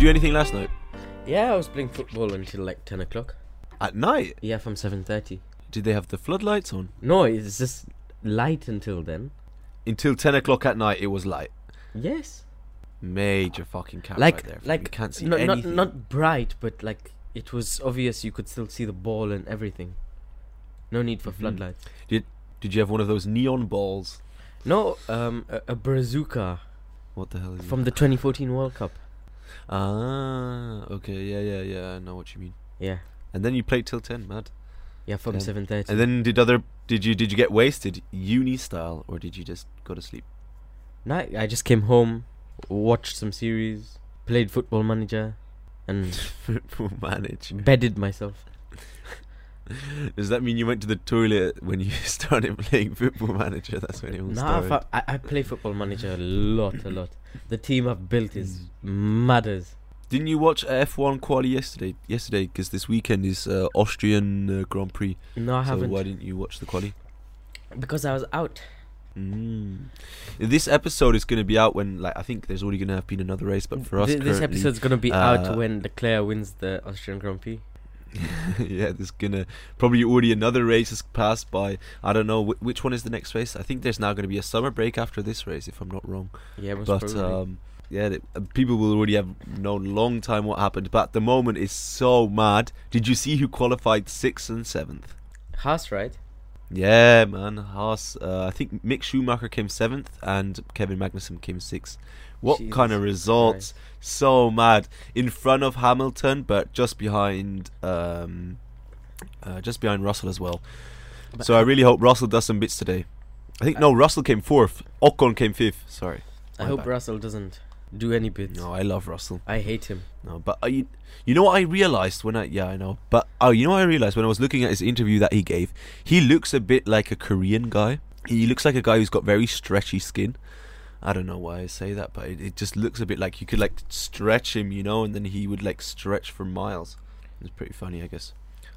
you do anything last night? Yeah, I was playing football until like ten o'clock. At night? Yeah, from seven thirty. Did they have the floodlights on? No, it's just light until then. Until 10 o'clock at night, it was light. Yes. Major fucking like right there. like you can't see not, not anything. not bright, but like it was obvious you could still see the ball and everything. No need for Mhm. floodlights. Did Did you have one of those neon balls? No, um, a, a Brazuca What the hell is from it? the 2014 World Cup. Ah, okay, yeah, yeah, yeah. I know what you mean. Yeah, And then you played till 10, mad. yeah, from Um, 7:30. And then did other did you did you get wasted uni style or did you just go to sleep? No, I just came home, watched some series, played Football Manager, and Football manager. bedded myself. Does that mean you went to the toilet when you started playing football manager? That's when it all Nah, started. I, I play Football Manager a lot, a lot. The team I've built is Hmm. matters. Didn't you watch F1 quali yesterday? Yesterday, because this weekend is uh, Austrian uh, Grand Prix. No, I so haven't why didn't you watch the quali? because I was out. Mm. This episode is going to be out when, like, I think there's already going to have been another race, but for us, Th- this currently- episode's gonna be uh, out when Leclerc wins the Austrian Grand Prix. yeah, there's gonna probably already another race has passed by. I don't know wh- which one is the next race. I think there's now going to be a summer break after this race, if I'm not wrong. Yeah, but um, yeah, the, uh, people will already have known long time what happened. But the moment, is so mad. Did you see who qualified sixth and seventh? Haas, right? Yeah, man, Haas. Uh, I think Mick Schumacher came seventh and Kevin Magnussen came sixth. What Jesus kind of results? So mad. In front of Hamilton, but just behind, um, uh, just behind Russell as well. But so I really hope Russell does some bits today. I think no, Russell came fourth. Ocon came fifth. Sorry. I hope bad. Russell doesn't do any bits. No, I love Russell. I hate him. No, but I, you know what I realized when I yeah I know, but oh you know what I realized when I was looking at his interview that he gave, he looks a bit like a Korean guy. He looks like a guy who's got very stretchy skin. I don't know why I say that, but it, it just looks a bit like you could like stretch him, you know, and then he would like stretch for miles. It's pretty funny, I guess.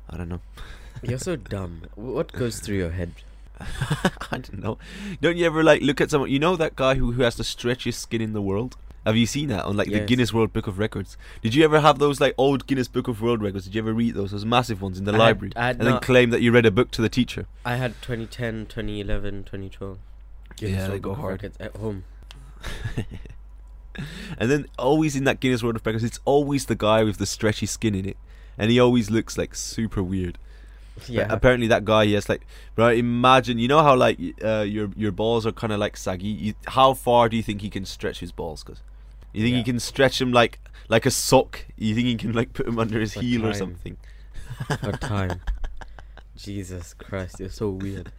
I don't know. You're so dumb. What goes through your head? I don't know. Don't you ever like look at someone? You know that guy who, who has the stretchiest skin in the world. Have you seen that on like the Guinness World Book of Records? Did you ever have those like old Guinness Book of World Records? Did you ever read those? Those massive ones in the I library, I had and then claim that you read a book to the teacher. I had 2010, 2011, 2012. Guinness Yeah, they go Book hard. Records at home. And then always in that Guinness World of Records, it's always the guy with the stretchy skin in it, and he always looks like super weird. But Yeah. apparently that guy he has like right. Imagine you know how like uh, your your balls are kind of like saggy. You, how far do you think he can stretch his balls? Cause you think he can stretch them like like a sock. You think he can like put them under his heel or something? For time. Jesus Christ, you're so weird.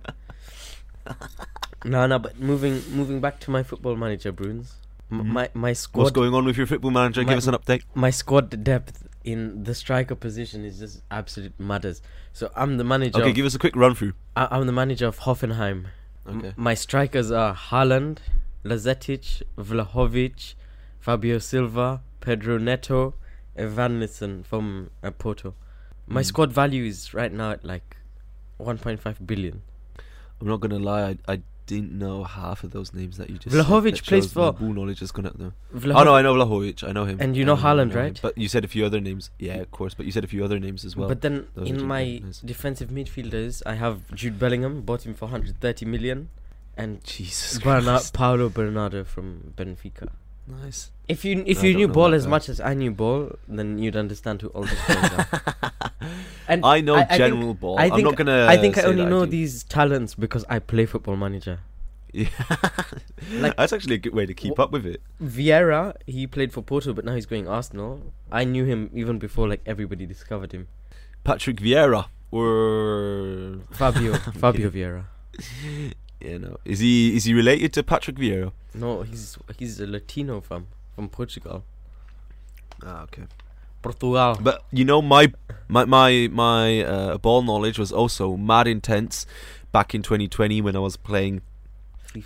no, no, but moving moving back to my football manager, Bruins. M- Mhm. My my What's going on with your football manager? My- Give us an update. my squad depth in the striker position is just absolute matters. So I'm the manager. Okay, of, give us a quick run through. I- I'm the manager of Hoffenheim. M- Okay. my strikers are Haaland, Lazetic, Vlahovic, Fabio Silva, Pedro Neto, Evanilson from uh, Porto. My Mm. squad value is right now at like 1.5 billion. I'm not gonna lie. I, I didn't know half of those names that you just. Vlahovic said. Plays for- ball knowledge is gonna. No. Vlahovic, Oh no, I know Vlahovic. I know him. And you know Haaland, him. right? But you said a few other names. Yeah, of course. But you said a few other names as well. but then Those in my defensive midfielders, I have Jude Bellingham, bought him for 130 million, and Jesus Berna- Paulo Bernardo from Benfica. Nice. If you if I you knew ball as guy. much as I knew ball, then you'd understand who all these players are. And I know I- I think- general ball. I I'm think- not gonna. I think I only know do. these talents because I play Football Manager. Yeah. Like- That's actually a good way to keep Wh- up with it. Vieira, he played for Porto, but now he's going Arsenal. I knew him even before like everybody discovered him. Patrick Vieira or Fabio, Fabio Vieira. you know, is he is he related to Patrick Vieira? No, he's he's a Latino from from Portugal. Ah, okay. Portugal. But you know, my my my my uh, ball knowledge was also mad intense back in 2020 when I was playing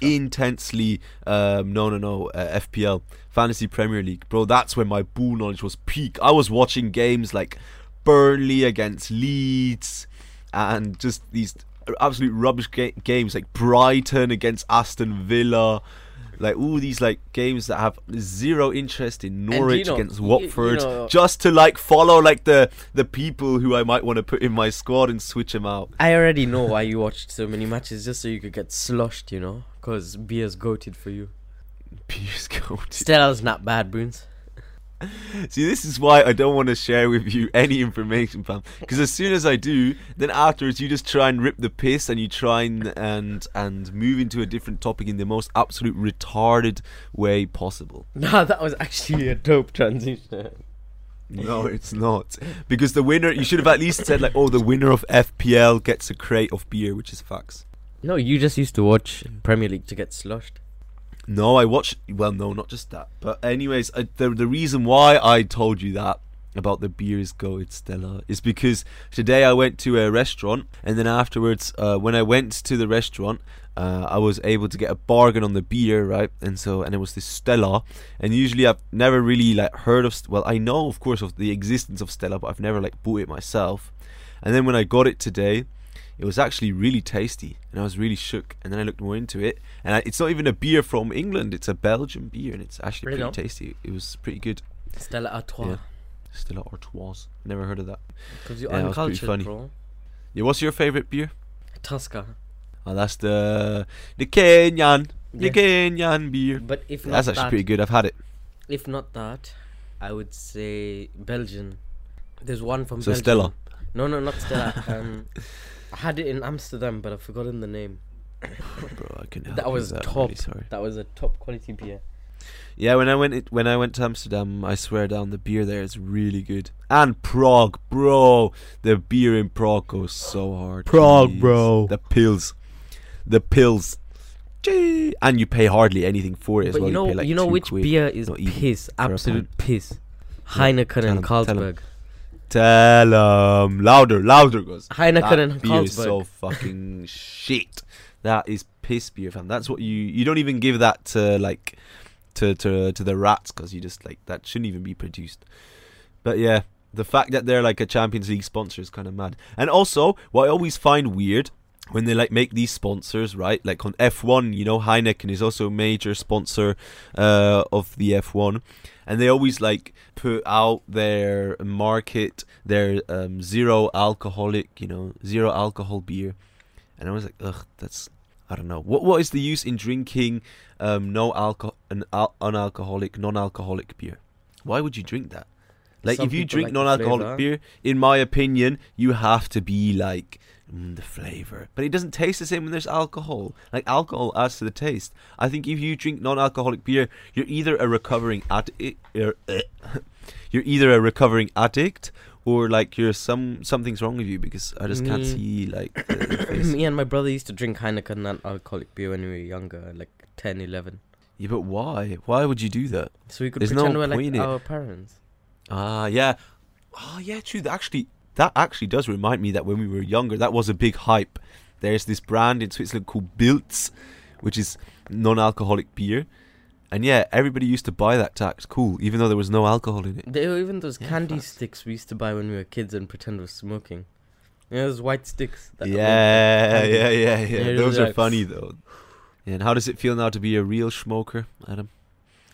intensely. Um, no, no, no, uh, FPL Fantasy Premier League, bro. That's when my ball knowledge was peak. I was watching games like Burnley against Leeds, and just these absolute rubbish ga- games like Brighton against Aston Villa. Like all these like games that have zero interest in you Norwich know, against y- you Watford, know- just to like follow like the the people who I might want to put in my squad and switch them out. I already know why you watched so many matches just so you could get sloshed, you know, because beer's goated for you. Pierce Gold. Stella's not bad, Bruins. See, this is why I don't want to share with you any information, fam. Because as soon as I do, then afterwards you just try and rip the piss and you try and and and move into a different topic in the most absolute retarded way possible. Nah, that was actually a dope transition. No, it's not. Because the winner, you should have at least said like, oh, the winner of FPL gets a crate of beer, which is facts. No, you just used to watch Premier League to get sloshed. No, I watched. Well, no, not just that. But anyways, I, the the reason why I told you that about the beers go it's Stella is because today I went to a restaurant and then afterwards, uh, when I went to the restaurant, uh, I was able to get a bargain on the beer, right? And so and it was this Stella. And usually I've never really like heard of. Well, I know of course of the existence of Stella, but I've never like bought it myself. And then when I got it today, it was actually really tasty, and I was really shook. And then I looked more into it, and I, it's not even a beer from England; it's a Belgian beer, and it's actually pretty tasty. It was pretty good. Stella Artois. Yeah. Stella Artois. Never heard of that. Because you're Yeah, uncultured, funny. bro. Yeah, what's your favorite beer? Tusker. Oh, that's the the Kenyan, the. Kenyan beer. But if not That's actually that, pretty good. I've had it. if not that, I would say Belgian. There's one from So Belgium. Stella. No, no, not Stella. um, I had it in Amsterdam, but I've forgotten the name. Bro, I can help That was with I'm top. really sorry. That was a top quality beer. Yeah, when I went it, when I went to Amsterdam, I swear down the beer there is really good. And Prague, bro, the beer in Prague goes so hard. Prague, Jeez. bro. The pills, the pills, Gee. and you pay hardly anything for it as But well. you know, pay like you know which quid. beer is not piss, a absolute piss. Heineken tell and 'em, tell 'em. Carlsberg. Tell 'em. louder, louder goes. Heineken and beer is so fucking shit. That is piss beer, fam. That's what you you don't even give that to like to to to the rats because you just like that shouldn't even be produced. But yeah, the fact that they're like a Champions League sponsor is kind of mad. And also, what I always find weird when they like make these sponsors, right? Like on F1, you know, Heineken is also a major sponsor uh, of the F1, and they always like put out their market their um, zero alcoholic, you know, zero alcohol beer, and I was like, ugh, that's I don't know. What what is the use in drinking um, no alcohol, an al- unalcoholic, non-alcoholic beer? Why would you drink that? Like Some if you drink like non-alcoholic beer, in my opinion, you have to be like mm, the flavor, but it doesn't taste the same when there's alcohol. Like alcohol adds to the taste. I think if you drink non-alcoholic beer, you're either a recovering addict, you're either a recovering addict, or like you're some something's wrong with you because I just can't see like. Me and my brother used to drink Heineken non-alcoholic beer when we were younger, like 10, 11. Yeah, but why? Why would you do that? So we could There's no pretend we're like our parents. Ah, yeah. Oh, yeah, true. Actually, that actually does remind me that when we were younger, that was a big hype. There's this brand in Switzerland called Biltz, which is non-alcoholic beer, and yeah, everybody used to buy that. Tax cool, even though there was no alcohol in it. There were even those Yeah, candy facts. sticks we used to buy when we were kids and pretend we're smoking. You know, those white sticks. That Yeah, yeah, yeah, yeah. Yeah, Those they're funny though. And how does it feel now to be a real smoker, Adam?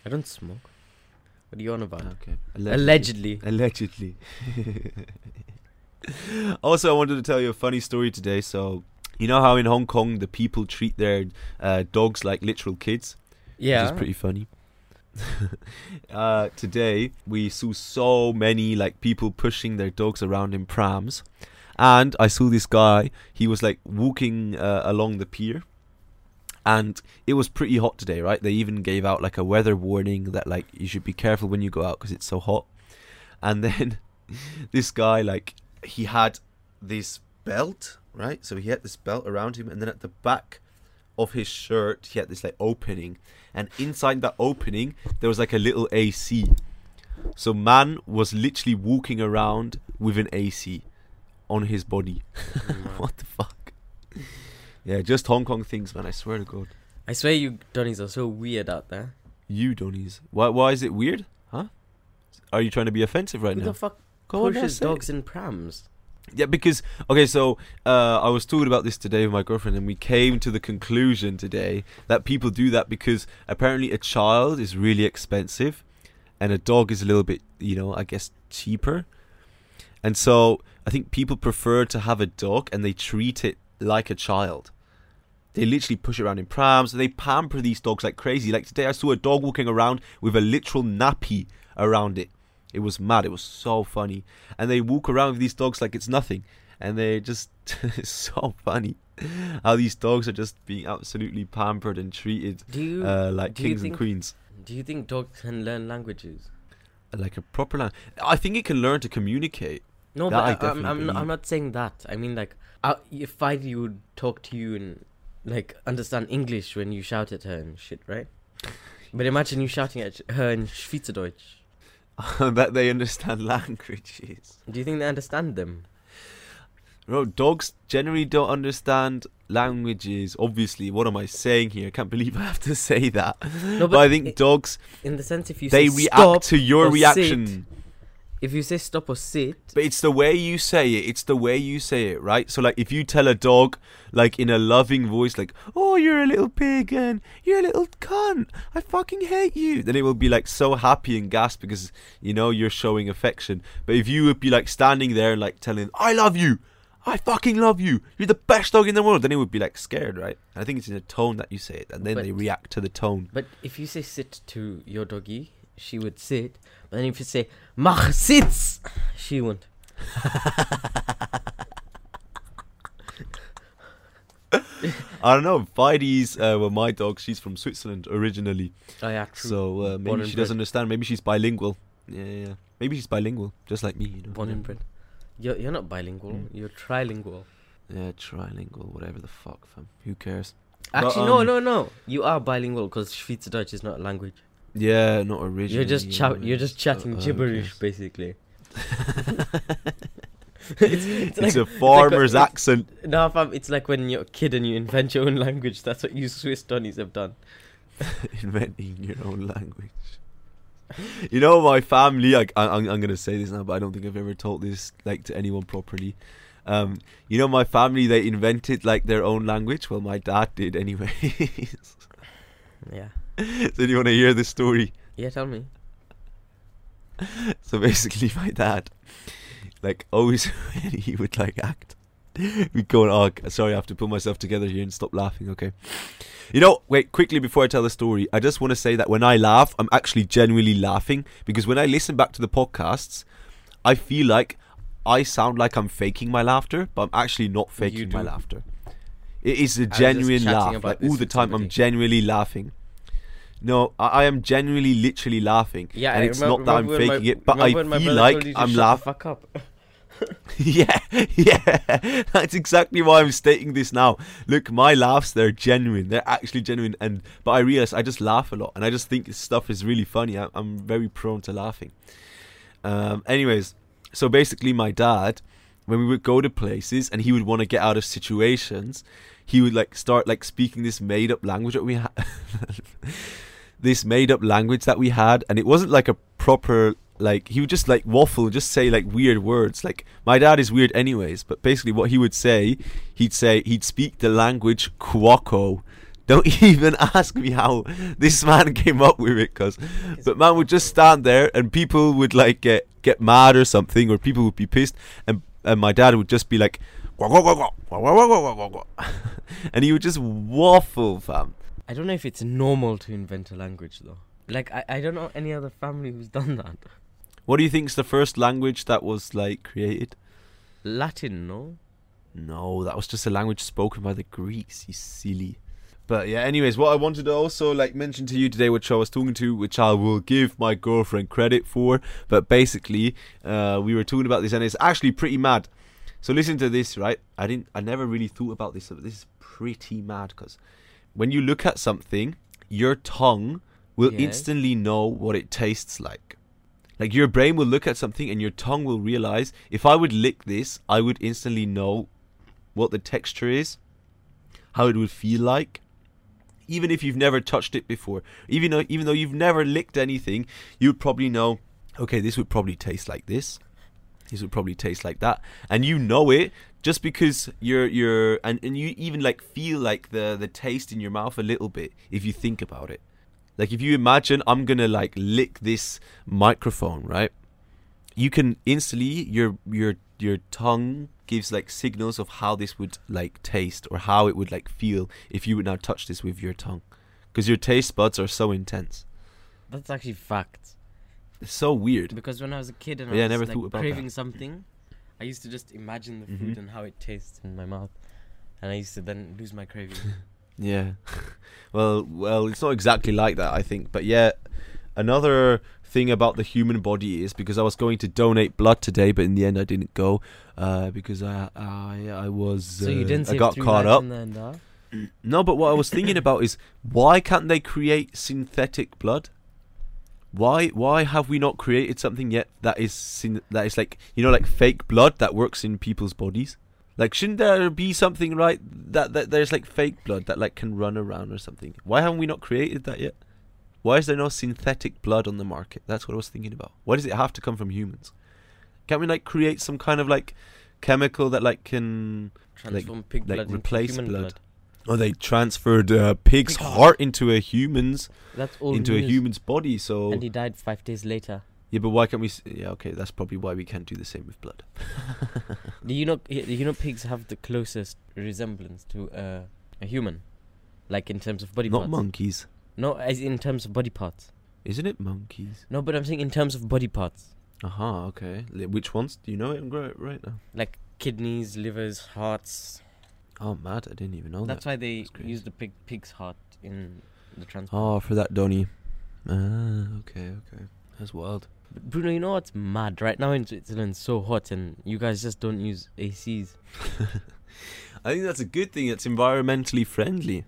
I don't smoke. What are you on about? Okay, Allegedly. Allegedly. also, I wanted to tell you a funny story today. So, you know how in Hong Kong the people treat their uh, dogs like literal kids, Yeah. which is pretty funny. uh, today we saw so many like people pushing their dogs around in prams, and I saw this guy. He was like walking uh, along the pier, and it was pretty hot today, right? They even gave out like a weather warning that like you should be careful when you go out because it's so hot. And then this guy like he had this belt, right? So he had this belt around him, and then at the back of his shirt he had this like opening, and inside that opening there was like a little AC. So man was literally walking around with an AC on his body. Mm-hmm. what the fuck? Yeah, just Hong Kong things, man. I swear to God. I swear you Donnies are so weird out there. You Donnies. Why? Why is it weird? Huh? Are you trying to be offensive right Who now? the fuck Go pushes dogs in prams? Yeah, because okay, so uh, I was talking about this today with my girlfriend, and we came to the conclusion today that people do that because apparently a child is really expensive, and a dog is a little bit, you know, I guess cheaper, and so I think people prefer to have a dog and they treat it like a child. They literally push it around in prams. They pamper these dogs like crazy. Like today, I saw a dog walking around with a literal nappy around it. It was mad. It was so funny. And they walk around with these dogs like it's nothing. And they're just so funny how these dogs are just being absolutely pampered and treated you uh, like kings think- and queens. do you think dogs can learn languages? Like a proper land. I think it can learn to communicate. No, That but I, I'm I'm, not. I'm not saying that. I mean like uh, if I would talk to you and like understand English when you shout at her and shit, right? But imagine you shouting at her in Schweizerdeutsch. that they understand languages. Do you think they understand them? Bro, dogs generally don't understand languages. Obviously, what am I saying here? I can't believe I have to say that. No, but, I i- think dogs in the sense if you they react to your reaction. sit, if you say stop or sit, But it's the way you say it. It's the way you say it, right? So, like, if you tell a dog, like, in a loving voice, like, "Oh, you're a little pig and you're a little cunt. I fucking hate you," then it will be like so happy and gasp because you know you're showing affection. But if you would be like standing there and like telling, "I love you," I fucking love you. You're the best dog in the world. Then it would be like scared, right? I think it's in the tone that you say it, and then they react to the tone. But if you say sit to your doggy, she would sit. But then if you say mach sitz, she won't. I don't know. Fidey's, uh, well, my dog, she's from Switzerland originally. Oh yeah, true. So uh, maybe she bred. doesn't understand. Maybe she's bilingual. Yeah, yeah. Maybe she's bilingual, just like me. You know? Born and bred. You're you're not bilingual. Mm. You're trilingual. Yeah, trilingual, whatever the fuck, fam. Who cares? Actually, But, no, um, no, no. You are bilingual because Schweizerdeutsch is not a language. Yeah, not originally. You're just chout- You're just chatting uh, gibberish, okay. basically. it's, it's, It's like, a farmer's it's- accent. No, fam, it's like when you're a kid and you invent your own language. That's what you Swiss Donnies have done. Inventing your own language. You know, my family. Like, I, I'm, I'm gonna say this now, but I don't think I've ever told this like to anyone properly. Um, you know, my family they invented like their own language. Well, my dad did, anyways. Yeah. So, do you want to hear the story? Yeah, tell me. So basically, my dad, like always he would like act, we'd go, "Oh, sorry, I have to pull myself together here and stop laughing." Okay, you know, wait, quickly before I tell the story, I just want to say that when I laugh, I'm actually genuinely laughing because when I listen back to the podcasts, I feel like I sound like I'm faking my laughter, but I'm actually not faking my laughter. It is a genuine laugh. Like all the time, I'm genuinely laughing. No, I, I am genuinely, literally laughing. Yeah, and I it's remember- not that I'm when my- faking it, but I remember when my feel like told you to I'm laughing. fuck up. yeah, yeah. That's exactly why I'm stating this now. Look, my laughs, they're genuine. They're actually genuine. And but I realize I just laugh a lot, and I just think stuff is really funny. I, I'm very prone to laughing. Um. Anyways, so basically, my dad, when we would go to places, and he would want to get out of situations, he would like start like speaking this made up language that we had. this made up language that we had, and it wasn't like a proper like he would just like waffle, just say like weird words. Like my dad is weird anyways, but basically what he would say, he'd say he'd speak the language Kwako. Don't even ask me how this man came up with it, cause but man would just stand there and people would like get get mad or something, or people would be pissed, and and my dad would just be like, and he would just waffle, fam. I don't know if it's normal to invent a language though. Like I, I don't know any other family who's done that. What do you think's the first language that was like created? Latin, no? No, that was just a language spoken by the Greeks, you silly. But yeah, anyways, what I wanted to also like mention to you today, which I was talking to, which I will give my girlfriend credit for, but basically, uh, we were talking about this and it's actually pretty mad. So listen to this, right? I didn't, I never really thought about this, but this is pretty mad because when you look at something, your tongue will Yes. instantly know what it tastes like. Like your brain will look at something and your tongue will realize if I would lick this, I would instantly know what the texture is, how it would feel like. Even if you've never touched it before, even though even though you've never licked anything, you'd probably know, okay, this would probably taste like this. His would probably taste like that, and you know it just because you're you're and, and you even like feel like the the taste in your mouth a little bit if you think about it. Like if you imagine I'm gonna like lick this microphone, right? You can instantly your your your tongue gives like signals of how this would like taste or how it would like feel if you would now touch this with your tongue, because your taste buds are so intense. That's actually fact. It's so weird. Because when I was a kid and Yeah, I I was never like, thought about craving that. something, I used to just imagine the food Mhm. and how it tastes in my mouth, and I used to then lose my craving. Yeah. well, well, it's not exactly like that, I think. But yeah, another thing about the human body is because I was going to donate blood today, but in the end I didn't go uh, because I I I was so you uh, didn't I got caught up. in the end, huh? No, but what I was thinking about is why can't they create synthetic blood? Why why have we not created something yet that is that is like you know like fake blood that works in people's bodies? Like shouldn't there be something right that that there's like fake blood that like can run around or something? Why haven't we not created that yet? Why is there no synthetic blood on the market? That's what I was thinking about. Why does it have to come from humans? Can't we like create some kind of like chemical that like can Transform pig like blood replace blood. blood. Oh, they transferred a pig's Pig heart. into a human's That's all. into a news. human's body. So And he died five days later. yeah, but why can't we? s- Yeah, okay, that's probably why we can't do the same with blood. Do you know? Do you know pigs have the closest resemblance to uh, a human, like in terms of body Not parts. monkeys, No, as in terms of body parts. isn't it? Monkeys. No, but I'm saying in terms of body parts, Aha, okay. Li- Which ones? Do you know it right now? like kidneys, livers, hearts. Oh, mad! I didn't even know that. That's that. why they That's use the pig pig's heart in the transplant. Oh, for that Donny. Ah, okay, okay. That's wild. But Bruno, you know what's mad? Right now in Switzerland, it's so hot, and you guys just don't use ACs. I think that's a good thing. It's environmentally friendly.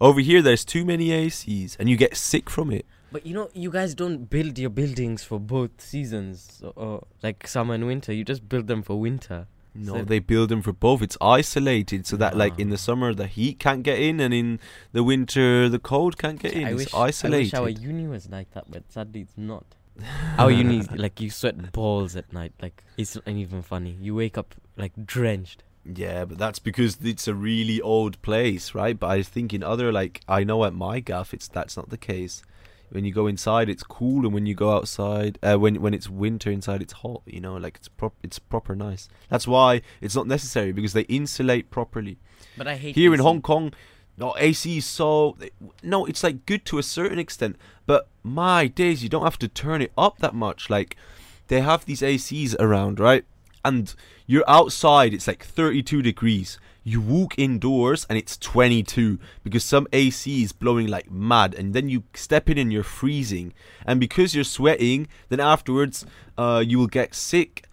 Over here, there's too many ACs, and you get sick from it. But you know, you guys don't build your buildings for both seasons, or, or like summer and winter. You just build them for winter. No, So- they build them for both. It's isolated so that, like, in the summer the heat can't get in, and in the winter the cold can't get in. I it's wish, I wish our uni was like that, but sadly it's not. Our uni, like you sweat balls at night. Like it's not even funny. You wake up like drenched. Yeah, but that's because it's a really old place, right? But I think in other, like, I know at my gaff, it's that's not the case. When you go inside, it's cool, and when you go outside, uh, when when it's winter inside, it's hot. You know, like it's prop, it's proper nice. That's why it's not necessary because they insulate properly. But I hate Here in Hong Kong, no AC is so no, it's like good to a certain extent, but my days, you don't have to turn it up that much. Like they have these ACs around, right? And you're outside, it's like 32 degrees. You walk indoors and it's 22 because some AC is blowing like mad, and then you step in and you're freezing. And because you're sweating, then afterwards, uh, you will get sick.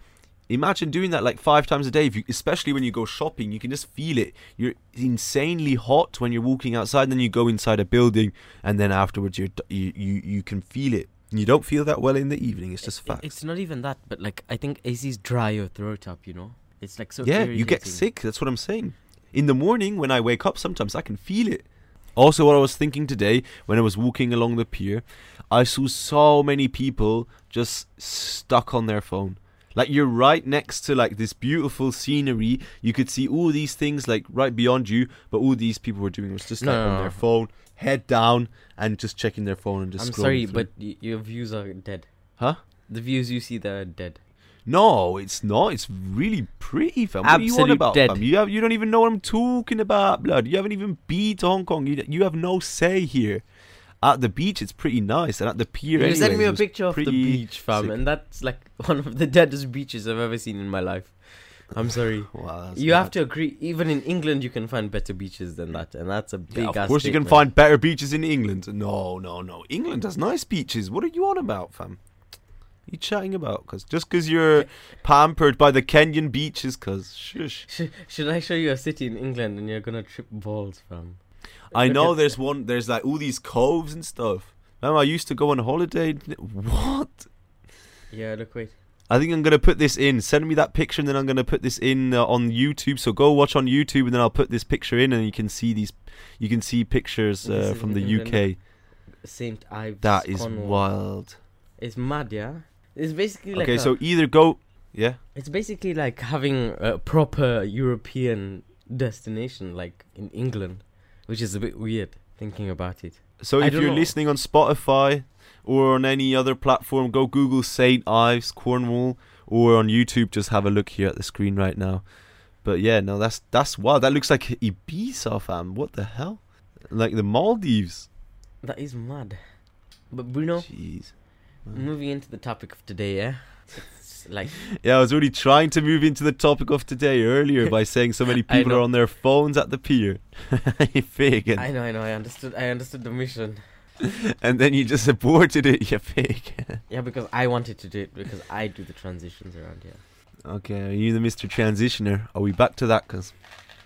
Imagine doing that like five times a day, if you, especially when you go shopping. You can just feel it. You're insanely hot when you're walking outside, then you go inside a building, and then afterwards you're, you, you you can feel it. You don't feel that well in the evening. It's just fact. It's not even that, but like I think ACs dry your throat up. You know, it's like so. yeah, you get sick. That's what I'm saying. In the morning when I wake up, sometimes I can feel it. Also, what I was thinking today when I was walking along the pier, I saw so many people just stuck on their phone. Like you're right next to like this beautiful scenery. You could see all these things like right beyond you, but all these people were doing was just like no, on their phone, head down, and just checking their phone and just. I'm scrolling sorry, through. but y- your views are dead. huh? The views you see there are dead. No, it's not. It's really pretty, fam. What are you on about, dead. fam? You have you don't even know what I'm talking about, blood. You haven't even been to Hong Kong. You you have no say here. At the beach, it's pretty nice, and at the pier, You sent me a picture of the beach, fam, sick. and that's like one of the deadest beaches I've ever seen in my life. I'm sorry. Wow, you have to agree. Even in England, you can find better beaches than that, and that's a big. Yeah, of course, you can find better beaches in England. No, no, no. England has nice beaches. What are you on about, fam? You chatting about? Cause just because you're pampered by the Kenyan beaches, cause shush. Sh- should I show you a city in England and you're gonna trip balls, fam? I know there's one. There's like all these coves and stuff. Remember, I used to go on holiday. What? Yeah, look, wait. I think I'm gonna put this in. Send me that picture, and then I'm gonna put this in uh, on YouTube. So go watch on YouTube, and then I'll put this picture in, and you can see these. You can see pictures uh, from the England. UK. Saint Ives. That is Cornwall. wild. It's mad, yeah. It's basically like okay, a- so either go, Yeah. It's basically like having a proper European destination, like in England, which is a bit weird thinking about it. So I if you're know. listening on Spotify or on any other platform, go Google St. Ives, Cornwall, or on YouTube. Just have a look here at the screen right now. But yeah, no, that's that's wild. That looks like Ibiza, fam. What the hell? Like the Maldives. That is mad. But Bruno, Jeez. Moving into the topic of today, yeah. It's like Yeah, I was really trying to move into the topic of today earlier by saying so many people are on their phones at the pier. you fake I know, I know, I understood, I understood the mission. And then you just aborted it, you fake. Yeah, because I wanted to do it because I do the transitions around here. okay, are you the Mr. Transitioner? Are we back to that? Cause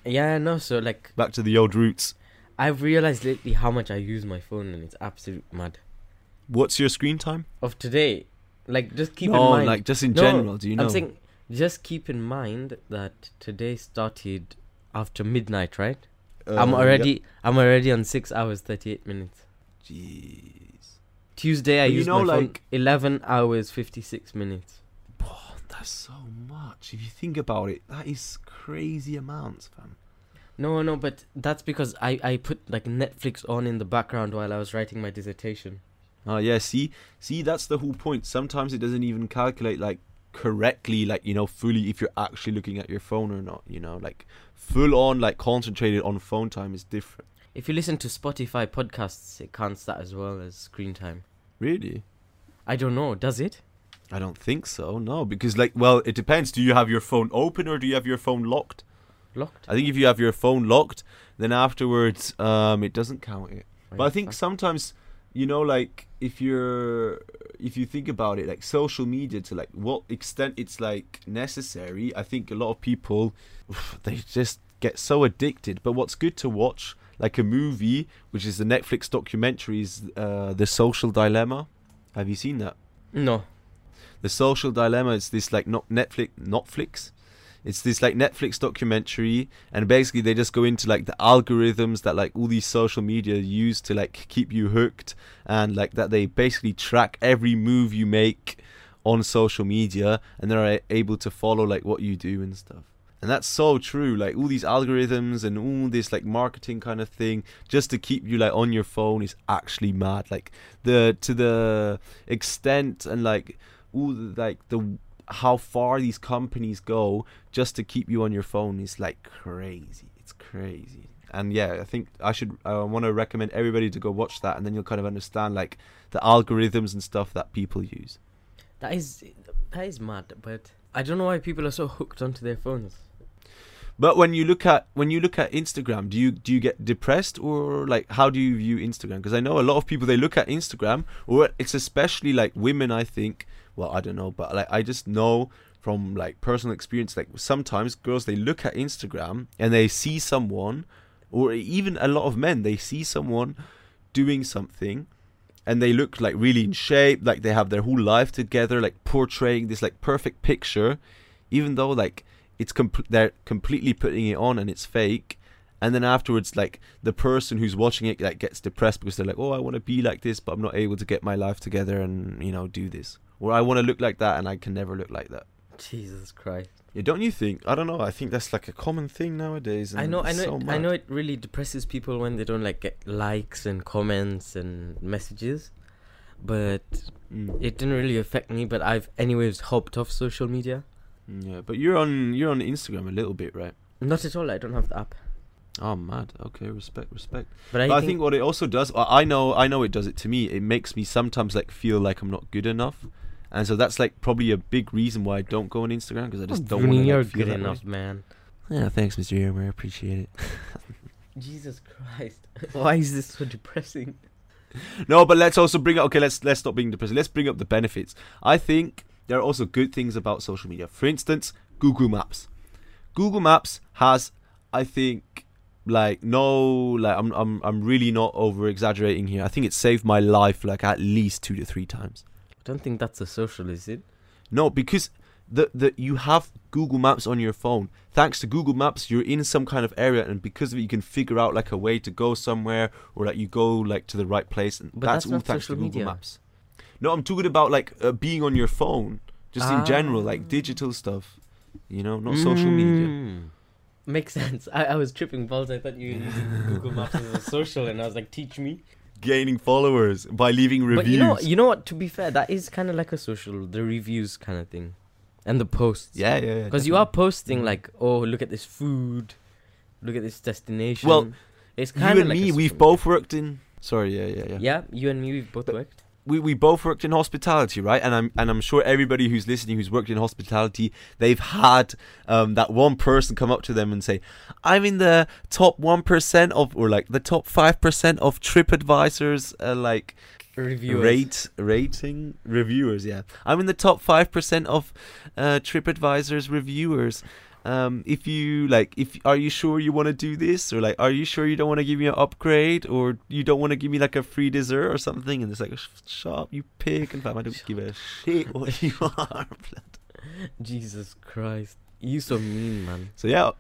Yeah, no. So like, back to the old roots. I've realized lately how much I use my phone, and it's absolute mad. What's your screen time? Of today, like, just keep no, in mind. like just in No, general. Do you know? I'm saying, just keep in mind that today started after midnight, right? I'm Uh, already, I'm already on six hours thirty-eight minutes. Jeez, Tuesday, I But you used know, my phone like- eleven hours fifty-six minutes. oh, that's so much. If you think about it, that is crazy amounts, fam. No, no, but that's because I I put like Netflix on in the background while I was writing my dissertation. Oh yeah, see, see, that's the whole point. Sometimes it doesn't even calculate like correctly, like you know, fully if you're actually looking at your phone or not. You know, like full on, like concentrated on phone time is different. If you listen to Spotify podcasts, it counts that as well as screen time. Really? I don't know, does it? I don't think so. No, because like, well, it depends. Do you have your phone open or do you have your phone locked? Locked? I think if you have your phone locked, then afterwards, um, it doesn't count it. But I think sometimes, you know, like if you're, if you think about it, like social media to like what extent it's like necessary. I think a lot of people, they just get so addicted. But what's good to watch, like a movie, which is the Netflix documentary, is uh, the Social Dilemma. Have you seen that? No. The Social Dilemma is this like not Netflix, Netflix. It's this like Netflix documentary, and basically they just go into like the algorithms that like all these social media use to like keep you hooked, and like that they basically track every move you make on social media, and they're able to follow like what you do and stuff. And that's so true. Like all these algorithms and all this like marketing kind of thing, just to keep you like on your phone is actually mad. Like the to the extent and like all the, like the how far these companies go just to keep you on your phone is like crazy. It's crazy. And yeah, I think I should I want to recommend everybody to go watch that and then you'll kind of understand like the algorithms and stuff that people use. That is that is mad, but I don't know why people are so hooked onto their phones. But when you look at when you look at Instagram, do you do you get depressed or like how do you view Instagram? Because I know a lot of people they look at Instagram, or it's especially like women. I think. Well, I don't know, but like I just know from like personal experience, like sometimes girls they look at Instagram and they see someone, or even a lot of men they see someone doing something, and they look like really in shape, like they have their whole life together, like portraying this like perfect picture, even though like it's com- they're completely putting it on and it's fake. And then afterwards like the person who's watching it like gets depressed because they're like oh i want to be like this but i'm not able to get my life together and you know do this or i want to look like that and i can never look like that Jesus Christ. yeah don't you think i don't know i think that's like a common thing nowadays I know I know so it, I know it really depresses people when they don't like get likes and comments and messages. But Mm. it didn't really affect me, but I've anyways hopped off social media. yeah but you're on you're on instagram a little bit right Not at all, I don't have the app. oh mad okay respect respect But I, But I think, think what it also does, I I know, I know it does it to me. It makes me sometimes like feel like I'm not good enough, and so that's like probably a big reason why I don't go on Instagram because I just don't want to. you're like, good that way. enough, man. Yeah, thanks, Mr. Yermer. I appreciate it. Jesus Christ. Why is this so depressing? no, but let's also bring up. Okay, let's let's stop being depressed. Let's bring up the benefits. I think there are also good things about social media. For instance, Google Maps. Google Maps has, I think, like no, like I'm I'm I'm really not over exaggerating here. I think it saved my life like at least two to three times. I don't think that's a social, is it? No, because the the you have Google Maps on your phone. Thanks to Google Maps, you're in some kind of area, and because of it, you can figure out like a way to go somewhere, or like you go like to the right place, and But that's, that's all thanks to Google media. Maps. No, I'm talking about like uh, being on your phone. just in general, like Ah. digital stuff. You know, not social media. Mm. Makes sense. I, I was tripping balls. I thought you were using Google Maps as a social, and I was like, teach me. Gaining followers by leaving reviews. But you know, you know what? To be fair, that is kind of like a social, the reviews kind of thing, and the posts. yeah, yeah, yeah. Because you are posting mm-hmm. like, oh, look at this food, look at this destination. Well, it's You kind of and like me, we've both worked in. Sorry, yeah, yeah, yeah. Yeah, you and me, we've both But- worked. We, we both worked in hospitality, right? And I'm and I'm sure everybody who's listening who's worked in hospitality, they've had um, that one person come up to them and say, "I'm in the top one percent of, or like the top five percent of TripAdvisor's uh, like Reviewers. rate rating reviewers." Yeah, I'm in the top five percent of uh, TripAdvisor's reviewers. Um, if you like, if are you sure you want to do this, or like, are you sure you don't want to give me an upgrade, or you don't want to give me like a free dessert or something? And it's like, "Sh- shut you pig! And fam, I don't give a shit what you are. Jesus Christ, you so mean, man. So yeah,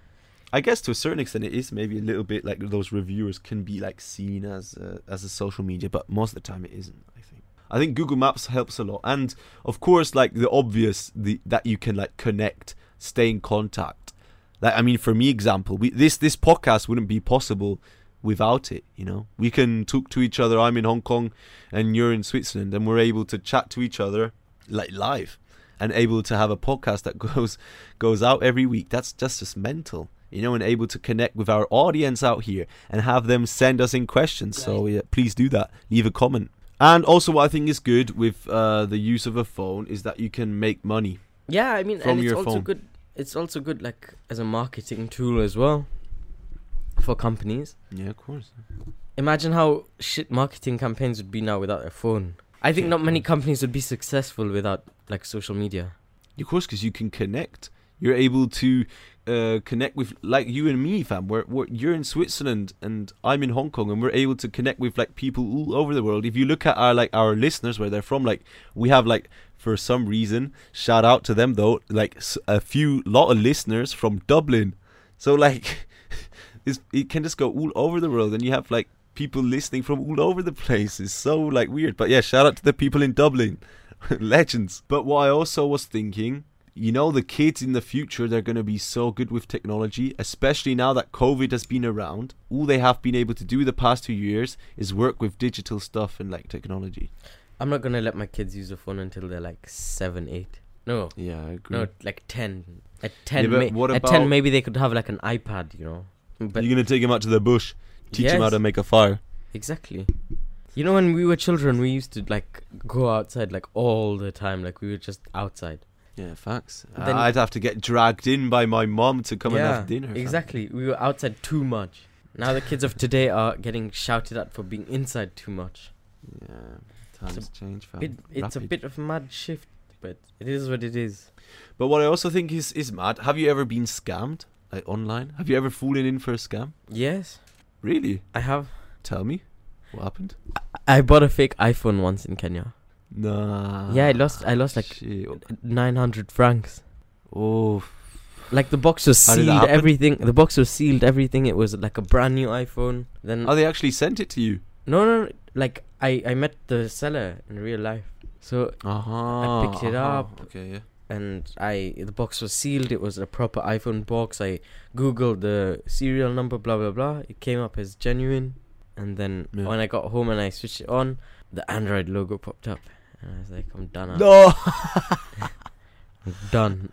I guess to a certain extent, it is maybe a little bit like those reviewers can be like seen as a, as a social media, but most of the time it isn't. I think. I think Google Maps helps a lot, and of course, like the obvious, the that you can like connect, stay in contact. Like I mean, for me, example, we this this podcast wouldn't be possible without it. You know, we can talk to each other. I'm in Hong Kong, and you're in Switzerland, and we're able to chat to each other like live, and able to have a podcast that goes goes out every week. That's just just mental, you know, and able to connect with our audience out here and have them send us in questions. So yeah, please do that. Leave a comment. And also, what I think is good with uh, the use of a phone is that you can make money. Yeah, I mean, and it's also phone. good. It's also good, like as a marketing tool as well, for companies. Yeah, of course. Imagine how shit marketing campaigns would be now without a phone. I think not many companies would be successful without like social media. Of course, because you can connect. You're able to uh, connect with, like you and me, fam. We're, you're in Switzerland and I'm in Hong Kong, and we're able to connect with like people all over the world. If you look at our like our listeners, where they're from, like we have like for some reason, shout out to them though, like a few lot of listeners from Dublin. So like, it can just go all over the world, and you have like people listening from all over the place. It's so like weird. But yeah, shout out to the people in Dublin. legends. But what I also was thinking, you know, the kids in the future, they're going to be so good with technology, especially now that COVID has been around. All they have been able to do the past two years is work with digital stuff and like technology. I'm not gonna let my kids use a phone until they're like seven, eight. No, Yeah, I agree. no, like ten. At ten, but may- what at about- ten, maybe they could have like an iPad, you know. But You're going to take them out to the bush, teach them how to make a fire. Exactly. You know, when we were children, we used to like go outside like all the time. Like we were just outside. Yeah, facts. Then- I'd have to get dragged in by my mom to come and have dinner. fam. Exactly. We were outside too much. Now the kids of today are getting shouted at for being inside too much. Yeah, times change, fam. It, it's a bit of a mad shift, but it is what it is. But what I also think is is mad. Have you ever been scammed like online? Have you ever fallen in for a scam? Yes, Really? I have. Tell me what happened. I bought a fake iPhone once in Kenya. Nah. Yeah, I lost- I lost, like, Shit. Nine hundred francs. Oh, Like the box was How sealed, everything. The box was sealed, everything. It was like a brand new iPhone. Then oh, they actually sent it to you. no, no, no, like I I met the seller in real life. So Uh-huh. picked it up. Okay, yeah. and I the box was sealed. It was a proper iPhone box. I googled the serial number, blah blah blah. It came up as genuine, and then Yeah. when I got home and I switched it on, the Android logo popped up, and I was like, I'm done. No. I'm done.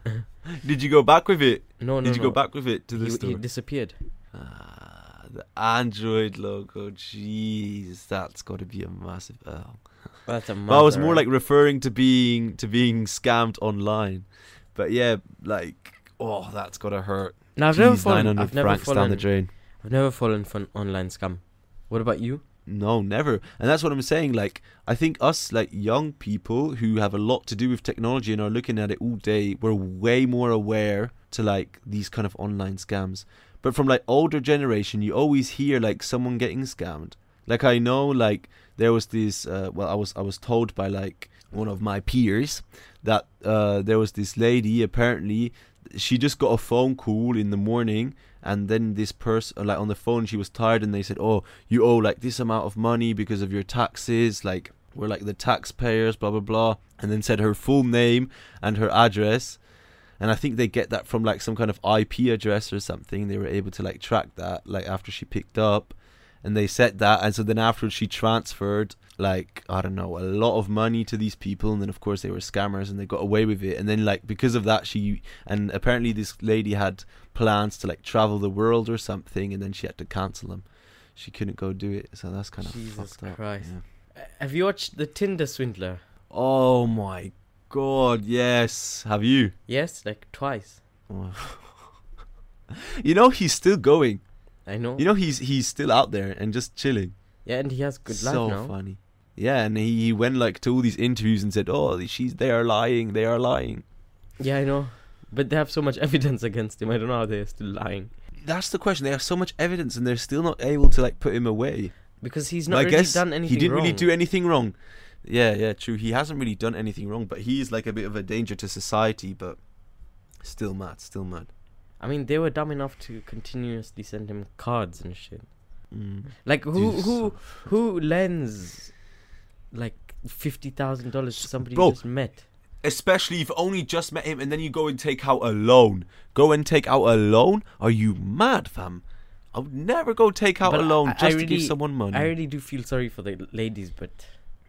Did you go back with it? no, no, Did you no. go back with it to the he, store? he disappeared. Ah, the Android logo. Jeez, that's got to be a massive L. That's a Well, I was more like referring to being to being scammed online, but yeah, like oh, that's gotta hurt. No, I've never fallen. 900 I've never fallen. down the drain. I've never fallen for an online scam. What about you? No, never. And that's what I'm saying. Like, I think us, like young people who have a lot to do with technology and are looking at it all day, we're way more aware to like these kind of online scams. But from like older generation, you always hear like someone getting scammed. Like I know, like there was this. Uh, well, I was I was told by like one of my peers that uh, there was this lady. Apparently, she just got a phone call in the morning and then this person like on the phone she was tired and they said oh you owe like this amount of money because of your taxes like we're like the taxpayers, blah blah blah, and then said her full name and her address. And I think they get that from like some kind of IP address or something. They were able to like track that like after she picked up, and they said that. And so then afterwards she transferred like I don't know a lot of money to these people, and then of course they were scammers and they got away with it. And then like because of that she and apparently this lady had plans to like travel the world or something, and then she had to cancel them. She couldn't go do it, so that's kind of Jesus. Christ. yeah. Have you watched the Tinder Swindler? Oh my god, yes. Have you? Yes, like twice. you know he's still going. I know. You know he's he's still out there and just chilling. yeah, and he has good so life now. So funny. Yeah, and he, he went like to all these interviews and said, "Oh, she's they are lying. They are lying." Yeah, I know. But they have so much evidence against him. I don't know how they're still lying. That's the question. They have so much evidence and they're still not able to like put him away. Because he's not I really guess done anything he didn't really do anything wrong. Yeah, yeah, true. He hasn't really done anything wrong, but he is like a bit of a danger to society. But still mad, still mad. I mean, they were dumb enough to continuously send him cards and shit. Mm. Like who Dude, who who lends like fifty thousand dollars to somebody Bro. you just met? Especially if you've only just met him and then you go and take out a loan. Go and take out a loan? Are you mad, fam? I would never go take out But a loan I- I just to give someone money. I really do feel sorry for the ladies, but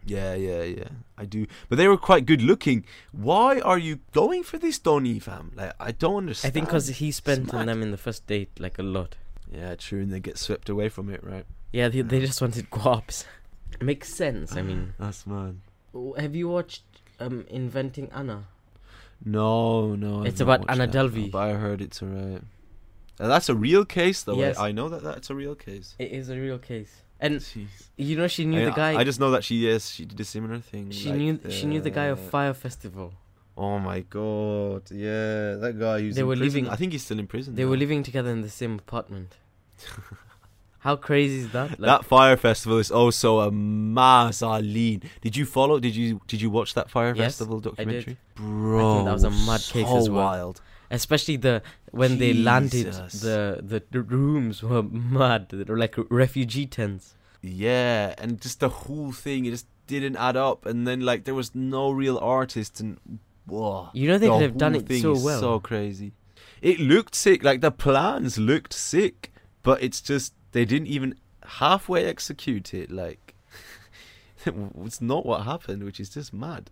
Yeah, yeah, yeah. I do. But they were quite good looking. Why are you going for this Donny, fam? Like, I don't understand. I think because he spent on them in the first date like a lot. Yeah, true, and they get swept away from it, right? Yeah, they they just wanted guaps. Makes sense. I mean, That's mad. Have you watched um Inventing Anna? No, no. I've It's about Anna Delvey. But I heard it's alright. Uh, that's a real case, though. Yes. I, I know that that's a real case. It is a real case, and Jeez. you know she knew I, the guy. I just know that she yes, she did a similar thing. she like, knew she knew the guy of uh, Fyre Festival. Oh my god! Yeah, that guy who's They were prison. living- I think he's still in prison. They were living together in the same apartment. How crazy is that? Like, that Fyre festival is also a mass Aline. Did you follow? Did you did you watch that Fyre Yes, festival documentary? I did. Bro, that was a mad case so as well. wild. Especially the when they landed the, the rooms were mad they were like refugee tents Yeah, and just the whole thing, it just didn't add up. And then like there was no real artist, and whoa, you know they the could have done it so well So crazy. It looked sick. Like the plans looked sick, but it's just they didn't even halfway execute it. Like it's not what happened, which is just mad.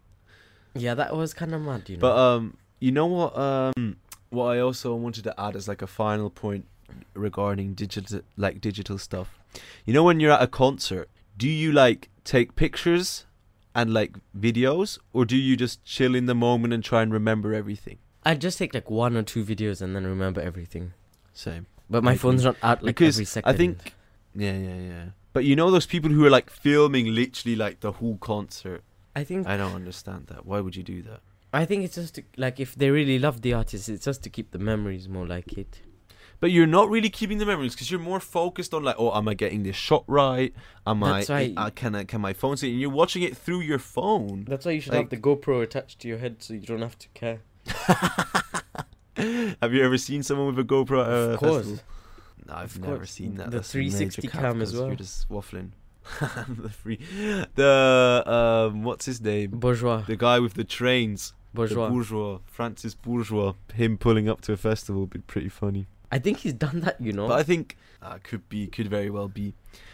yeah that was kind of mad you know But um, you know what? Um, what I also wanted to add as like a final point regarding digital, like digital stuff. You know, when you're at a concert, do you like take pictures and like videos, or do you just chill in the moment and try and remember everything? i'd just take like one or two videos and then remember everything Same. but my I phone's not out like because every second I think, yeah, yeah, yeah. But you know those people who are like filming literally like the whole concert. i think I don't understand that. Why would you do that? I think it's just to, like if they really love the artist it's just to keep the memories more like it But you're not really keeping the memories because you're more focused on like, oh, am I getting this shot right? Am That's I? right. Uh, can I? Can my phone see? And you're watching it through your phone. that's why you should Like- have the gopro attached to your head so you don't have to care Have you ever seen someone with a GoPro? a Of course. festival? No, I've Of never course. seen that. The That's 360 cap cam as well. You're just waffling. the free, the um, what's his name? bourgeois The guy with the trains. bourgeois The bourgeois, Francis Bourgeois. Him pulling up to a festival would be pretty funny. i think he's done that you know But I think uh, could be, could very well be.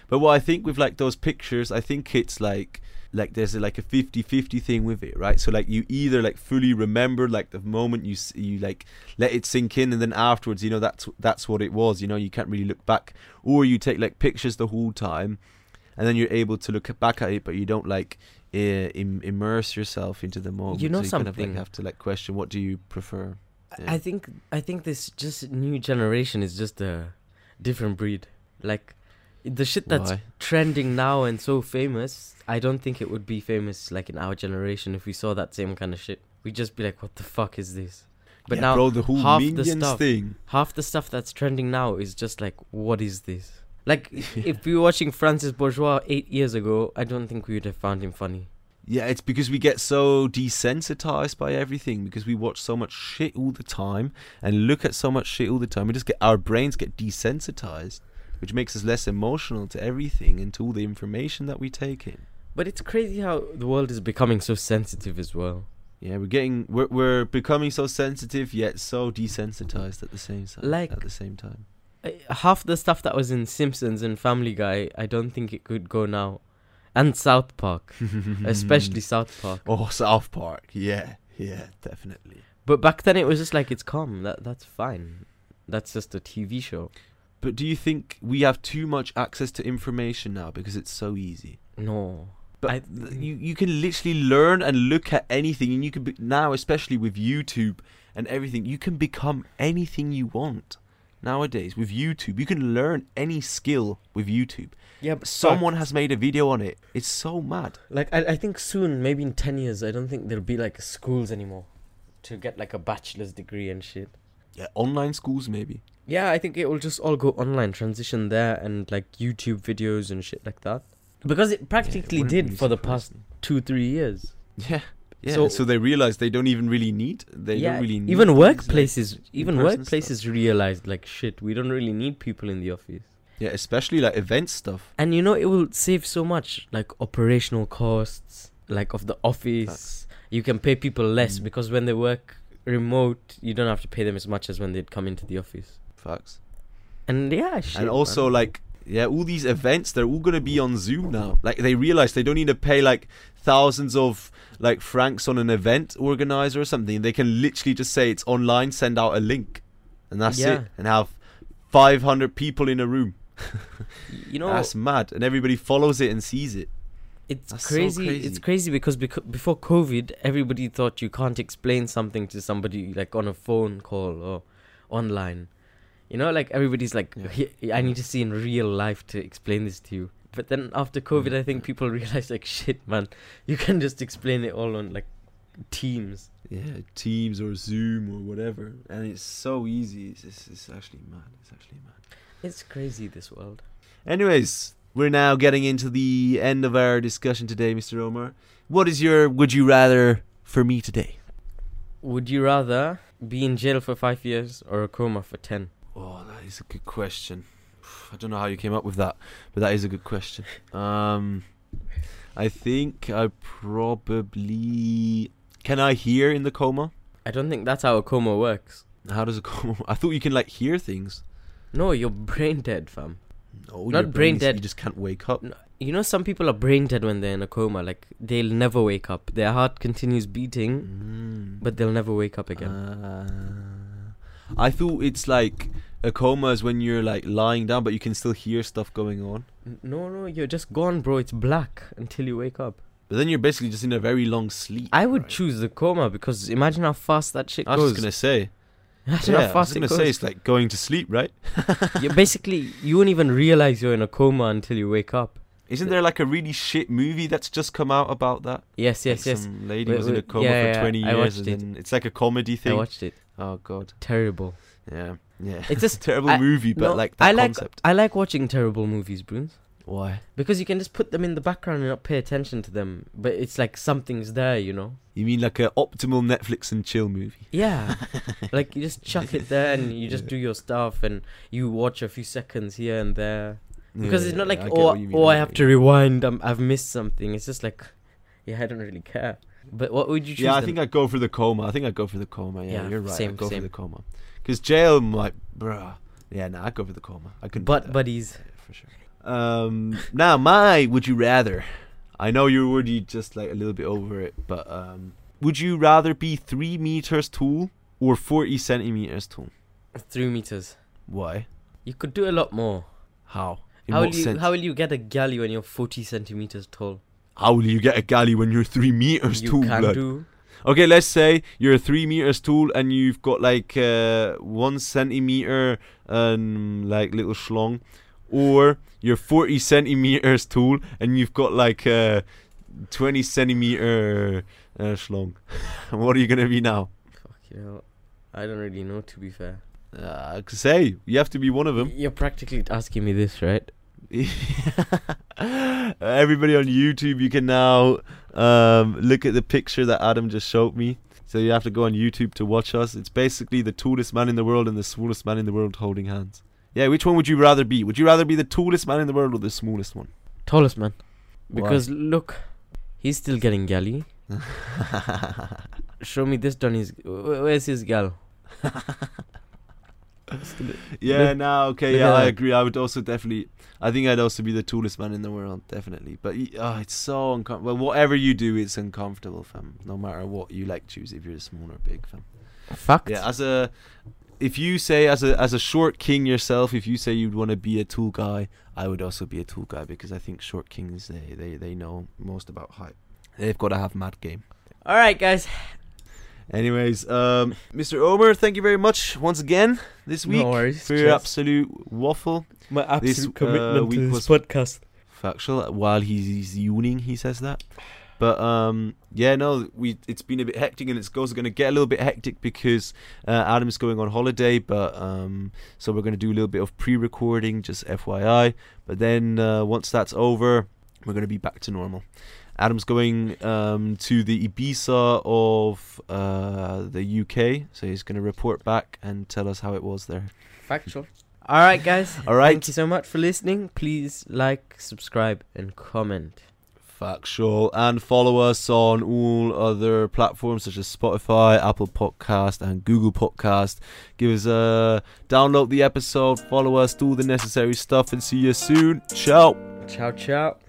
But what I think with like those pictures, I think it's like like there's a, like a 50-50 thing with it, right? So like you either like fully remember like the moment you you like let it sink in, and then afterwards, you know that's that's what it was. You know, you can't really look back, or you take like pictures the whole time, and then you're able to look back at it, but you don't like Im- immerse yourself into the moment. You know so you kind of like have to like question what do you prefer. Yeah. I think I think this just new generation is just a different breed. Like the shit that's Why? trending now and so famous, I don't think it would be famous like in our generation if we saw that same kind of shit. We'd just be like, "What the fuck is this?" But Yeah, now bro, the half the stuff- thing. half the stuff that's trending now is just like, "What is this?" Like if we were watching Francis Bourgeois eight years ago, I don't think we would have found him funny. Yeah, it's because we get so desensitized by everything because we watch so much shit all the time and look at so much shit all the time. We just get our brains get desensitized, which makes us less emotional to everything and to all the information that we take in. But it's crazy how the world is becoming so sensitive as well. Yeah, we're getting we're we're becoming so sensitive yet so desensitized at the same time. Like- at the same time. Uh, Half the stuff that was in Simpsons and Family Guy, I don't think it could go now. And South Park, especially South Park. oh South Park. Yeah, yeah, definitely. But back then it was just like it's calm. That that's fine. That's just a TV show. But do you think we have too much access to information now because it's so easy? No. But I- you you can literally learn and look at anything, and you can be, now, especially with YouTube and everything, you can become anything you want. Nowadays, with YouTube, you can learn any skill with YouTube. Yeah, but Someone has made a video on it. It's so mad. like I, I think soon, maybe in ten years, I don't think there'll be like schools anymore to get like a bachelor's degree and shit. Yeah, online schools maybe. Yeah, I think it will just all go online, transition there, and like YouTube videos and shit like that. Because it Yeah, it practically did really for the past two, three years. Yeah. Yeah, So- so, they realize they don't even really need. They yeah, don't really need even things like- workplaces, even workplaces realized like shit. We don't really need people in the office. Yeah, especially like event stuff. And you know, it will save so much, like operational costs, like of the office. You can pay people less Mm. because when they work remote, you don't have to pay them as much as when they'd come into the office. Facts. And yeah, shit, and also man. like yeah all these events they're all going to be on zoom now like they realize they don't need to pay like thousands of like francs on an event organizer or something they can literally just say it's online send out a link and that's Yeah. it and have 500 people in a room you know, that's mad and everybody follows it and sees it it's that's so crazy. crazy. It's crazy because beco- before COVID, everybody thought you can't explain something to somebody like on a phone call or online. You know, like everybody's like, Yeah. I need to see in real life to explain this to you. But then after COVID, Mm. I think people realize like, shit, man, you can just explain it all on like Teams. yeah teams or zoom or whatever and it's so easy it's, it's, it's actually mad it's actually mad It's crazy this world. Anyways, we're now getting into the end of our discussion today, Mr. Omar. What is your would you rather for me today? Would you rather be in jail for five years or a coma for ten? Oh, that is a good question. I don't know how you came up with that, but that is a good question. Um, I think I probably can I hear in the coma. I don't think that's how a coma works. How does a coma? I thought you can like hear things. No, you're brain dead, fam. No, Not your brain is- dead. You just can't wake up. No, You know, some people are brain dead when they're in a coma. Like they'll never wake up. Their heart continues beating, Mm. but they'll never wake up again. Uh, I thought it's like a coma is when you're like lying down, but you can still hear stuff going on. No, no, you're just gone, bro. It's black until you wake up. But then you're basically just in a very long sleep. I would right? choose the coma because imagine how fast that shit I was goes. just gonna say. imagine yeah, how I was gonna it goes. say it's like going to sleep, right? you basically you won't even realize you're in a coma until you wake up. Isn't there like a really shit movie that's just come out about that? Yes, yes, Like yes. Some lady Wait, was in a coma yeah, for yeah, 20 I years, and it. then it's like a comedy thing. I watched it. Oh god. Terrible. Yeah, yeah. It's just terrible I- movie, but no, like that I like concept. I like watching terrible movies, Bruins. Why? Because you can just put them in the background and not pay attention to them, but it's like something's there, you know. You mean like a optimal Netflix and chill movie? Yeah, like you just chuck it there and you just Yeah. do your stuff and you watch a few seconds here and there. Because Yeah, it's not like oh mean, oh I have to rewind. Um, I've missed something. It's just like, yeah, I don't really care. But what would you choose? Yeah, I then? think I'd go for the coma. I think I'd go for the coma. Yeah, Yeah, you're right. same, I'd go same. for the coma. Because jail might, bruh. Yeah, nah, I'd go for the coma. I couldn't. do But buddies, Yeah, for sure. Um, now my would you rather? I know you're already just like a little bit over it, but um, would you rather be three meters tall or forty centimeters tall? three meters. Why? You could do a lot more. How? In how will you sense? how will you get a galley when you're forty centimeters tall? How will you get a galley when you're three meters you tall, can blood? do. Okay, let's say you're three meters tall and you've got like uh, one centimeter and like little schlong, or you're forty centimeters tall and you've got like a twenty centimeter uh, schlong. what are you gonna be now? Fuck you know, I don't really know. To be fair, Uh, I could say you have to be one of them. you're practically asking me this, right? Everybody on YouTube, you can now um, look at the picture that Adam just showed me. So you have to go on YouTube to watch us. It's basically the tallest man in the world and the smallest man in the world holding hands. Yeah, which one would you rather be? Would you rather be the tallest man in the world or the smallest one? Tallest man. Because look, he's still getting galley. Show me this Donny's. Where's his gal? Still- yeah, Look- no, okay, yeah, I agree. I would also definitely. I think I'd also be the tallest man in the world, definitely. But oh, it's so uncomfortable. Well, whatever you do, it's uncomfortable, fam. No matter what you like, choose if you're small or big, fam. Fact. Yeah, as a if you say as a as a short king yourself, if you say you'd want to be a tool guy, I would also be a tool guy because I think short kings they they, they know most about height. They've got to have mad game. All right, guys. Anyways, um, Mr. Omer, thank you very much once again this week no worries. for your Cheers. absolute waffle. My This, absolute uh, commitment week to this podcast. Factual. While he's, he's yawning, he says that. But um, yeah, no, we it's been a bit hectic, and it's also going to get a little bit hectic because uh, Adam's going on holiday. But um, so we're going to do a little bit of pre-recording, just FYI. But then uh, once that's over, we're going to be back to normal. Adam's going um, to the Ibiza of uh, the UK, so he's going to report back and tell us how it was there. Factual. All right, guys. All right. Thank you so much for listening. Please like, subscribe, and comment. Factual and follow us on all other platforms such as Spotify, Apple Podcast, and Google Podcast. Give us a download the episode, follow us, do all the necessary stuff, and see you soon. Ciao. Ciao, ciao.